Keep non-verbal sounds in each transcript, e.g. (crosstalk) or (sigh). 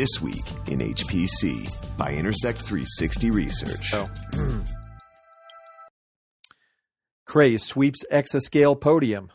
This Week in HPC by Intersect 360 Research. Oh. Hmm. Cray sweeps exascale podium.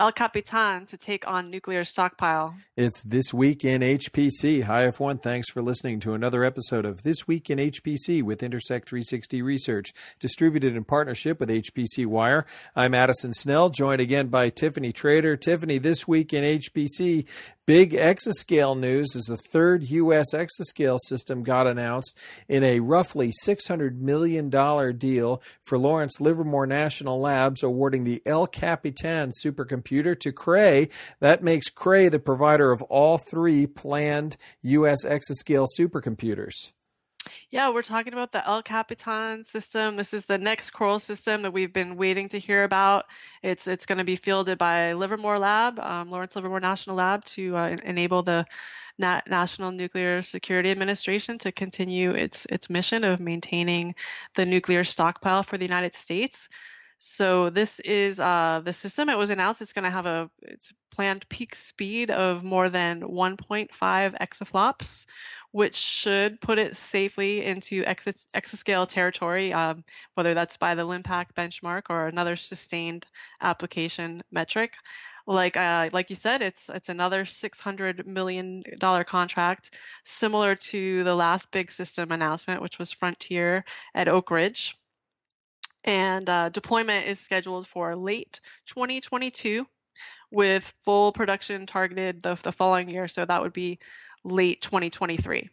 El Capitan to take on nuclear stockpile. It's This Week in HPC. Hi, everyone. Thanks for listening to another episode of This Week in HPC with Intersect 360 Research, distributed in partnership with HPC Wire. I'm Addison Snell, joined again by Tiffany Trader. Tiffany, This Week in HPC, Big exascale news is the third U.S. exascale system got announced in a roughly $600 million deal for Lawrence Livermore National Labs, awarding the El Capitan supercomputer to Cray. That makes Cray the provider of all three planned U.S. exascale supercomputers. Yeah, we're talking about the El Capitan system. This is the next Coral system that we've been waiting to hear about. It's it's going to be fielded by Livermore Lab, um, Lawrence Livermore National Lab, to uh, enable the National Nuclear Security Administration to continue its its mission of maintaining the nuclear stockpile for the United States. So this is uh, the system. It was announced it's going to have a its planned peak speed of more than 1.5 exaflops, which should put it safely into exas- exascale territory, um, whether that's by the LINPACK benchmark or another sustained application metric. Like uh, like you said, it's it's another six hundred million dollar contract, similar to the last big system announcement, which was Frontier at Oak Ridge. And uh, deployment is scheduled for late 2022, with full production targeted the, the following year. So that would be late 2023.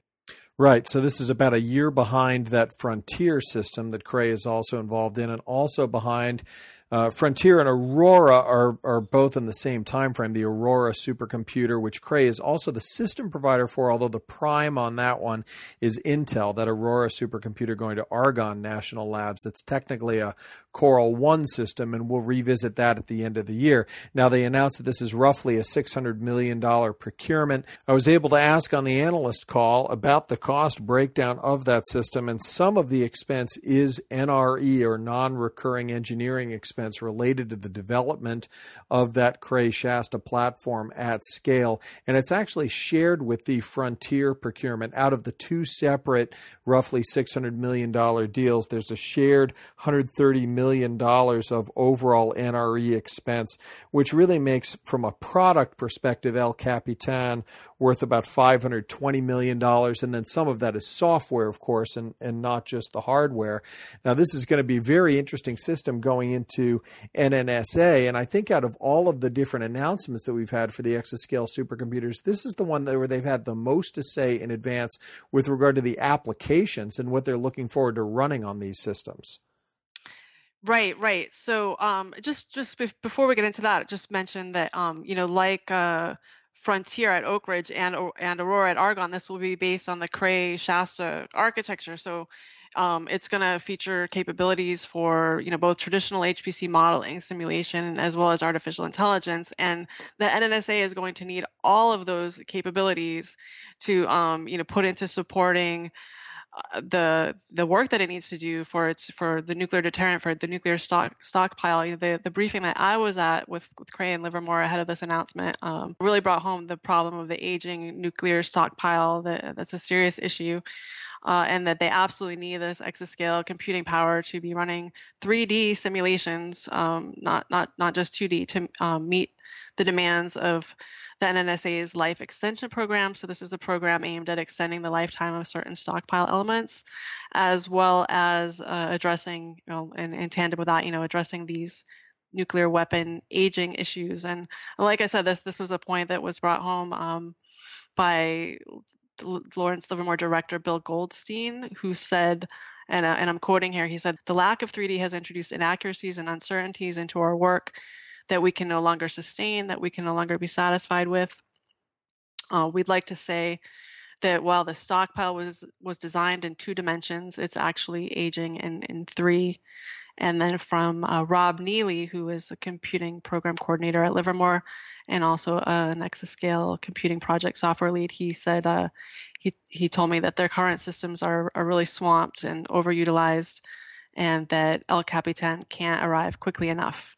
Right. So this is about a year behind that Frontier system that Cray is also involved in, and also behind uh, Frontier and Aurora are are both in the same time frame. The Aurora supercomputer, which Cray is also the system provider for, although the prime on that one is Intel. That Aurora supercomputer going to Argonne National Labs. That's technically a Coral One system, and we'll revisit that at the end of the year. Now they announced that this is roughly a six hundred million dollar procurement. I was able to ask on the analyst call about the cost breakdown of that system, and some of the expense is NRE or non-recurring engineering expense expense related to the development of that Cray Shasta platform at scale. And it's actually shared with the Frontier procurement out of the two separate, roughly $600 million deals. There's a shared $130 million of overall NRE expense, which really makes, from a product perspective, El Capitan worth about $520 million. And then some of that is software, of course, and, and not just the hardware. Now, this is going to be a very interesting system going into NNSA. And I think out of all of the different announcements that we've had for the exascale supercomputers, this is the one where they've had the most to say in advance with regard to the applications and what they're looking forward to running on these systems. Right, right. So, um, just just before we get into that, just mention that um, you know, like uh, Frontier at Oak Ridge and and Aurora at Argonne, this will be based on the Cray Shasta architecture. So, um, it's going to feature capabilities for you know both traditional HPC modeling, simulation, as well as artificial intelligence. And the NNSA is going to need all of those capabilities to um, you know put into supporting uh, the the work that it needs to do for its for the nuclear deterrent for the nuclear stock stockpile. You know, the the briefing that I was at with with Cray and Livermore ahead of this announcement um, really brought home the problem of the aging nuclear stockpile. That that's a serious issue uh, and that they absolutely need this exascale computing power to be running 3D simulations, um, not not not just 2D, to um, meet the demands of the NNSA's life extension program. So this is a program aimed at extending the lifetime of certain stockpile elements, as well as uh, addressing, you know, in, in tandem with that, you know, addressing these nuclear weapon aging issues. And like I said, this this was a point that was brought home um, by Lawrence Livermore director Bill Goldstein, who said, and, uh, and I'm quoting here, he said, the lack of 3D has introduced inaccuracies and uncertainties into our work that we can no longer sustain, that we can no longer be satisfied with. Uh, we'd like to say that while the stockpile was was designed in two dimensions, it's actually aging in, in three. And then from uh, Rob Neely, who is a computing program coordinator at Livermore, and also an exascale computing project software lead, he said uh, he he told me that their current systems are are really swamped and overutilized, and that El Capitan can't arrive quickly enough.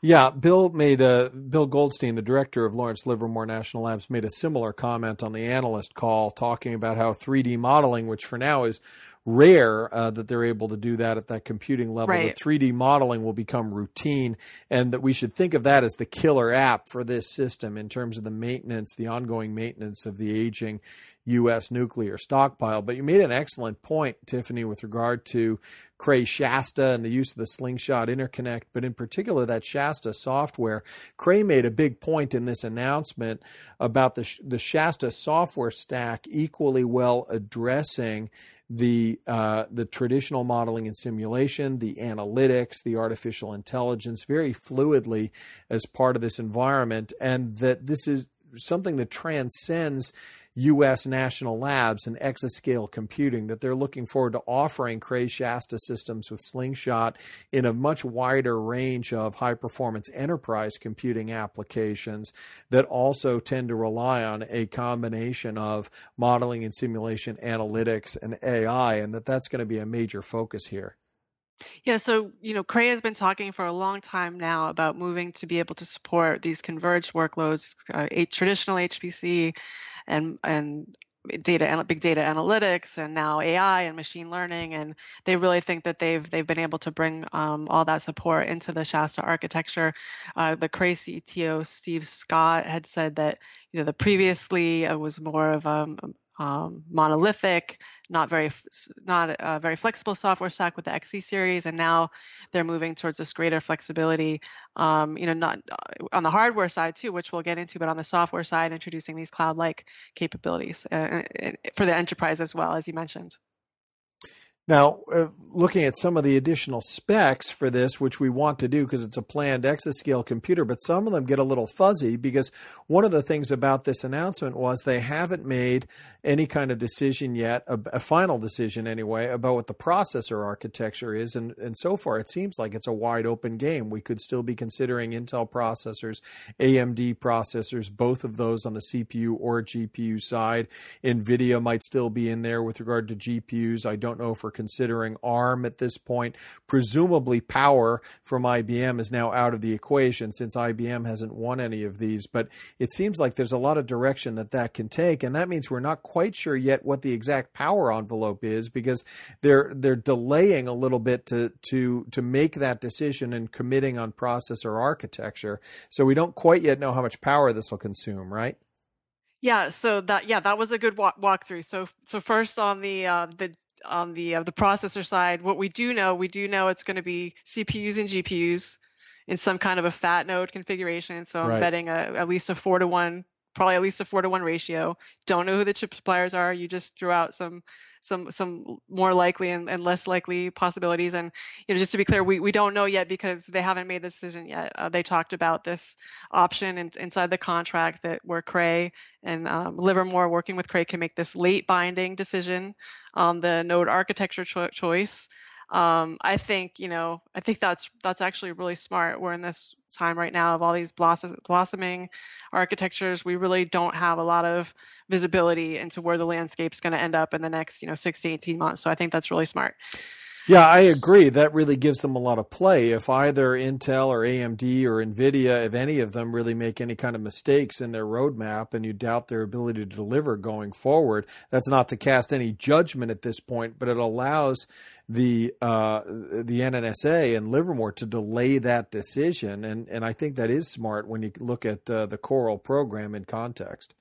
Yeah, Bill made a Bill Goldstein, the director of Lawrence Livermore National Labs, made a similar comment on the analyst call, talking about how 3D modeling, which for now is rare uh, that they're able to do that at that computing level. Right. That 3D modeling will become routine, and that we should think of that as the killer app for this system in terms of the maintenance, the ongoing maintenance of the aging U.S. nuclear stockpile. But you made an excellent point, Tiffany, with regard to Cray Shasta and the use of the Slingshot interconnect, but in particular that Shasta software. Cray made a big point in this announcement about the, the Shasta software stack equally well addressing the uh, the traditional modeling and simulation, the analytics, the artificial intelligence, very fluidly as part of this environment, and that this is something that transcends U.S. national labs and exascale computing that they're looking forward to offering Cray Shasta systems with Slingshot in a much wider range of high performance enterprise computing applications that also tend to rely on a combination of modeling and simulation analytics and AI, and that that's going to be a major focus here. Yeah, so you know, Cray has been talking for a long time now about moving to be able to support these converged workloads, uh, traditional HPC and and data big data analytics and now AI and machine learning and they really think that they've they've been able to bring um, all that support into the Shasta architecture. Uh, the Cray CTO Steve Scott had said that you know the previously it was more of a um, um, monolithic, not very not a very flexible software stack with the XC series, and now they're moving towards this greater flexibility. Um, you know, not uh, on the hardware side too, which we'll get into, but on the software side, introducing these cloud-like capabilities uh, uh for the enterprise as well, as you mentioned. Now, uh, looking at some of the additional specs for this, which we want to do because it's a planned exascale computer, but some of them get a little fuzzy because one of the things about this announcement was they haven't made any kind of decision yet, a, a final decision anyway, about what the processor architecture is. And, and so far, it seems like it's a wide open game. We could still be considering Intel processors, AMD processors, both of those on the CPU or GPU side. NVIDIA might still be in there with regard to GPUs. I don't know if we're considering ARM at this point. Presumably, power from IBM is now out of the equation since IBM hasn't won any of these. But it seems like there's a lot of direction that that can take, and that means we're not quite sure yet what the exact power envelope is because they're they're delaying a little bit to to to make that decision and committing on processor architecture. So we don't quite yet know how much power this will consume, right? Yeah, so that yeah, that was a good walk walkthrough. So so first on the uh, the on the uh, the processor side, what we do know, we do know it's going to be CPUs and GPUs in some kind of a fat node configuration. So I'm right. betting a, at least a four to one, probably at least a four to one ratio. Don't know who the chip suppliers are. You just threw out some some some more likely and, and less likely possibilities. And you know, just to be clear, we, we don't know yet because they haven't made the decision yet. Uh, they talked about this option in, inside the contract that where Cray and um, Livermore working with Cray can make this late binding decision on the node architecture cho- choice um, I think you know I think that's that's actually really smart. We're in this time right now of all these blossom, blossoming architectures. We really don't have a lot of visibility into where the landscape's going to end up in the next you know six to eighteen months. So I think that's really smart. Yeah, I agree. That really gives them a lot of play. If either Intel or AMD or Nvidia, if any of them really make any kind of mistakes in their roadmap and you doubt their ability to deliver going forward, that's not to cast any judgment at this point, but it allows the uh, the NNSA and Livermore to delay that decision, and and I think that is smart when you look at uh, the Coral program in context.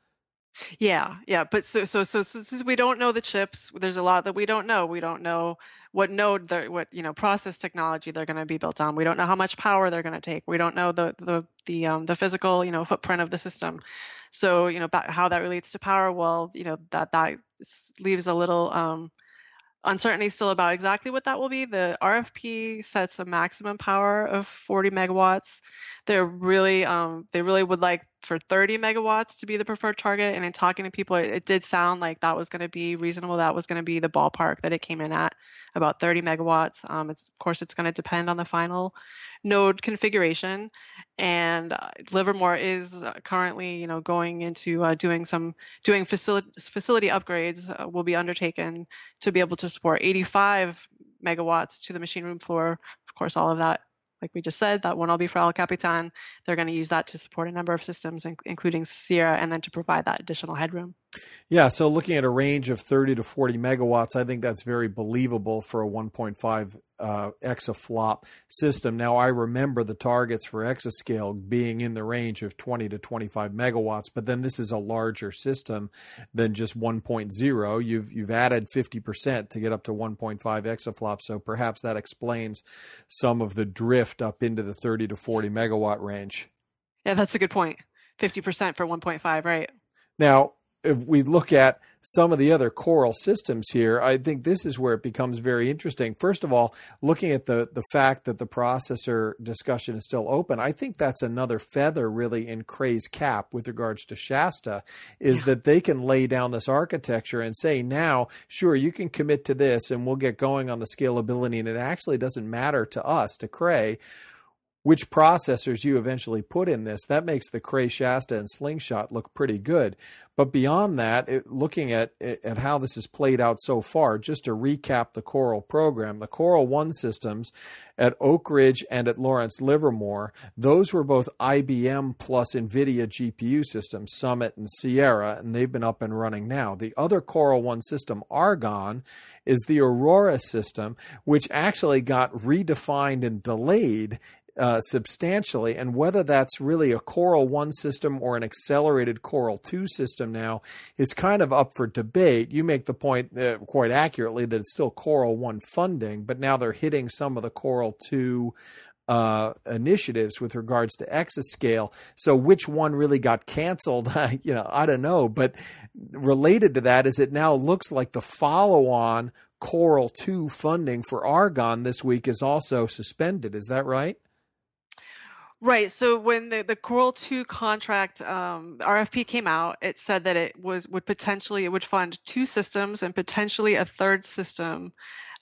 Yeah, yeah, but so so so, so since we don't know the chips, there's a lot that we don't know. We don't know what node what you know process technology they're going to be built on. We don't know how much power they're going to take. We don't know the the the um, the physical you know footprint of the system. So you know how that relates to power. Well, you know that that leaves a little um, uncertainty still about exactly what that will be. The RFP sets a maximum power of 40 megawatts. They're really um, they really would like for 30 megawatts to be the preferred target. And in talking to people, it, it did sound like that was going to be reasonable. That was going to be the ballpark that it came in at, about 30 megawatts. Um, it's of course it's going to depend on the final node configuration. And uh, Livermore is uh, currently, you know, going into uh, doing some doing facility facility upgrades uh, will be undertaken to be able to support 85 megawatts to the machine room floor. Of course, all of that like we just said, that one will be for El Capitan. They're going to use that to support a number of systems, including Sierra, and then to provide that additional headroom. Yeah, so looking at a range of 30 to 40 megawatts, I think that's very believable for a 1.5 uh, exaflop system. Now, I remember the targets for exascale being in the range of 20 to 25 megawatts, but then this is a larger system than just 1.0. You've you've added 50% to get up to 1.5 exaflop, so perhaps that explains some of the drift up into the 30 to 40 megawatt range. Yeah, that's a good point. 50% for 1.5, right? Now, if we look at some of the other coral systems here, I think this is where it becomes very interesting. First of all, looking at the, the fact that the processor discussion is still open, I think that's another feather really in Cray's cap with regards to Shasta, is yeah. that they can lay down this architecture and say, now, sure, you can commit to this and we'll get going on the scalability. And it actually doesn't matter to us, to Cray, which processors you eventually put in this, that makes the Cray Shasta and Slingshot look pretty good. But beyond that, it, looking at at how this has played out so far, just to recap the Coral program, the Coral One systems at Oak Ridge and at Lawrence Livermore, those were both IBM plus NVIDIA GPU systems, Summit and Sierra, and they've been up and running now. The other Coral One system, Argonne, is the Aurora system, which actually got redefined and delayed uh, substantially. And whether that's really a Coral 1 system or an accelerated Coral 2 system now is kind of up for debate. You make the point uh, quite accurately that it's still Coral 1 funding, but now they're hitting some of the Coral 2 uh, initiatives with regards to exascale. So which one really got canceled? (laughs) you know, I don't know. But related to that is it now looks like the follow-on Coral 2 funding for Argonne this week is also suspended. Is that right? Right. So when the, the Coral 2 contract um, RFP came out, it said that it was would potentially it would fund two systems and potentially a third system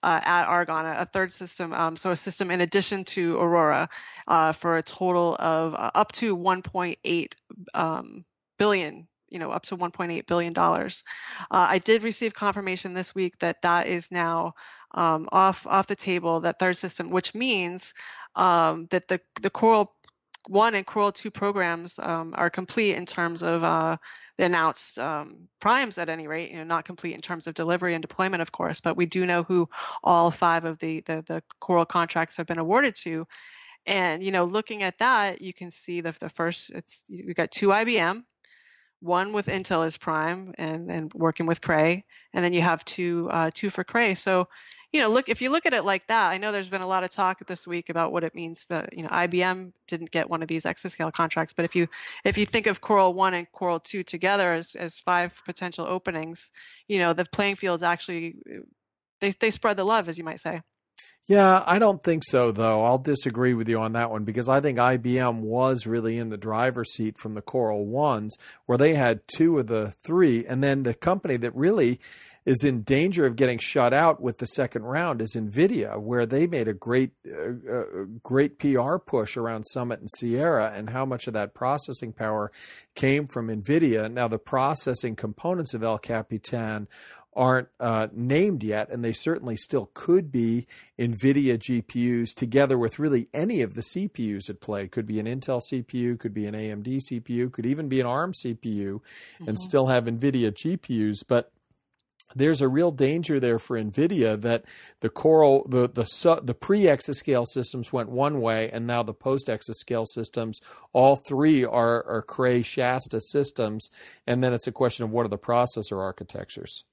uh, at Argonne, a third system, um, so a system in addition to Aurora, uh, for a total of uh, up to 1.8 um, billion. You know, up to 1.8 billion dollars. Uh, I did receive confirmation this week that that is now um, off off the table. That third system, which means um, that the the Coral one and Coral 2 programs um, are complete in terms of uh, the announced um, primes at any rate, you know, not complete in terms of delivery and deployment, of course, but we do know who all five of the, the, the Coral contracts have been awarded to. And, you know, looking at that, you can see the, the first, it's, we got two IBM, one with Intel as prime and, and working with Cray, and then you have two, uh, two for Cray. So, you know, look if you look at it like that, I know there's been a lot of talk this week about what it means that you know IBM didn't get one of these exascale contracts, but if you if you think of Coral One and Coral Two together as as five potential openings, you know, the playing field is actually they they spread the love, as you might say. Yeah, I don't think so, though. I'll disagree with you on that one because I think IBM was really in the driver's seat from the Coral Ones, where they had two of the three. And then the company that really is in danger of getting shut out with the second round is Nvidia, where they made a great, uh, uh, great PR push around Summit and Sierra, and how much of that processing power came from Nvidia. Now, the processing components of El Capitan aren't uh, named yet, and they certainly still could be NVIDIA GPUs together with really any of the CPUs at play. Could be an Intel CPU, could be an AMD CPU, could even be an ARM CPU, mm-hmm. and still have NVIDIA GPUs. But there's a real danger there for Nvidia that the Coral, the the the pre exascale systems went one way, and now the post exascale systems, all three are are Cray Shasta systems, and then it's a question of what are the processor architectures.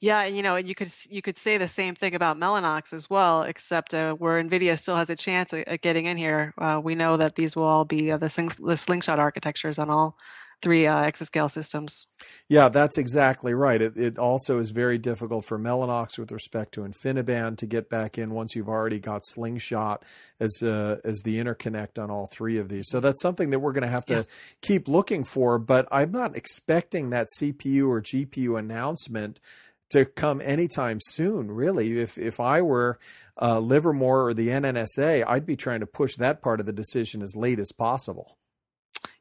Yeah, you know, and you could you could say the same thing about Mellanox as well, except uh, where NVIDIA still has a chance at, at getting in here. Uh, we know that these will all be uh, the, sling, the slingshot architectures on all three uh, exascale systems. Yeah, that's exactly right. It, it also is very difficult for Mellanox with respect to InfiniBand to get back in once you've already got Slingshot as uh, as the interconnect on all three of these. So that's something that we're going to have to yeah. keep looking for. But I'm not expecting that CPU or GPU announcement to come anytime soon. Really, if if I were uh, Livermore or the NNSA, I'd be trying to push that part of the decision as late as possible.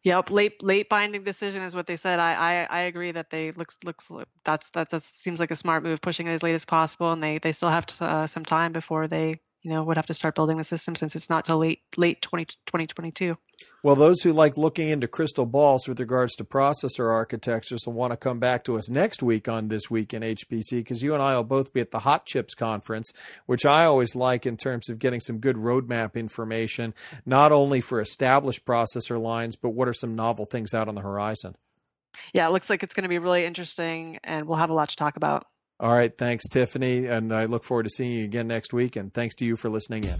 Yep, late late binding decision is what they said. I I, I agree that they looks looks that's that that seems like a smart move, pushing it as late as possible, and they they still have to, uh, some time before they you know would have to start building the system since it's not till late late 20, 2022. Well, those who like looking into crystal balls with regards to processor architectures will want to come back to us next week on This Week in HPC because you and I will both be at the Hot Chips conference, which I always like in terms of getting some good roadmap information, not only for established processor lines, but what are some novel things out on the horizon. Yeah, it looks like it's going to be really interesting, and we'll have a lot to talk about. All right. Thanks, Tiffany. And I look forward to seeing you again next week. And thanks to you for listening in.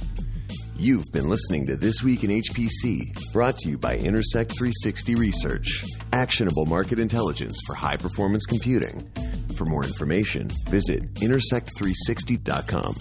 You've been listening to This Week in HPC, brought to you by Intersect 360 Research, actionable market intelligence for high performance computing. For more information, visit intersect360.com.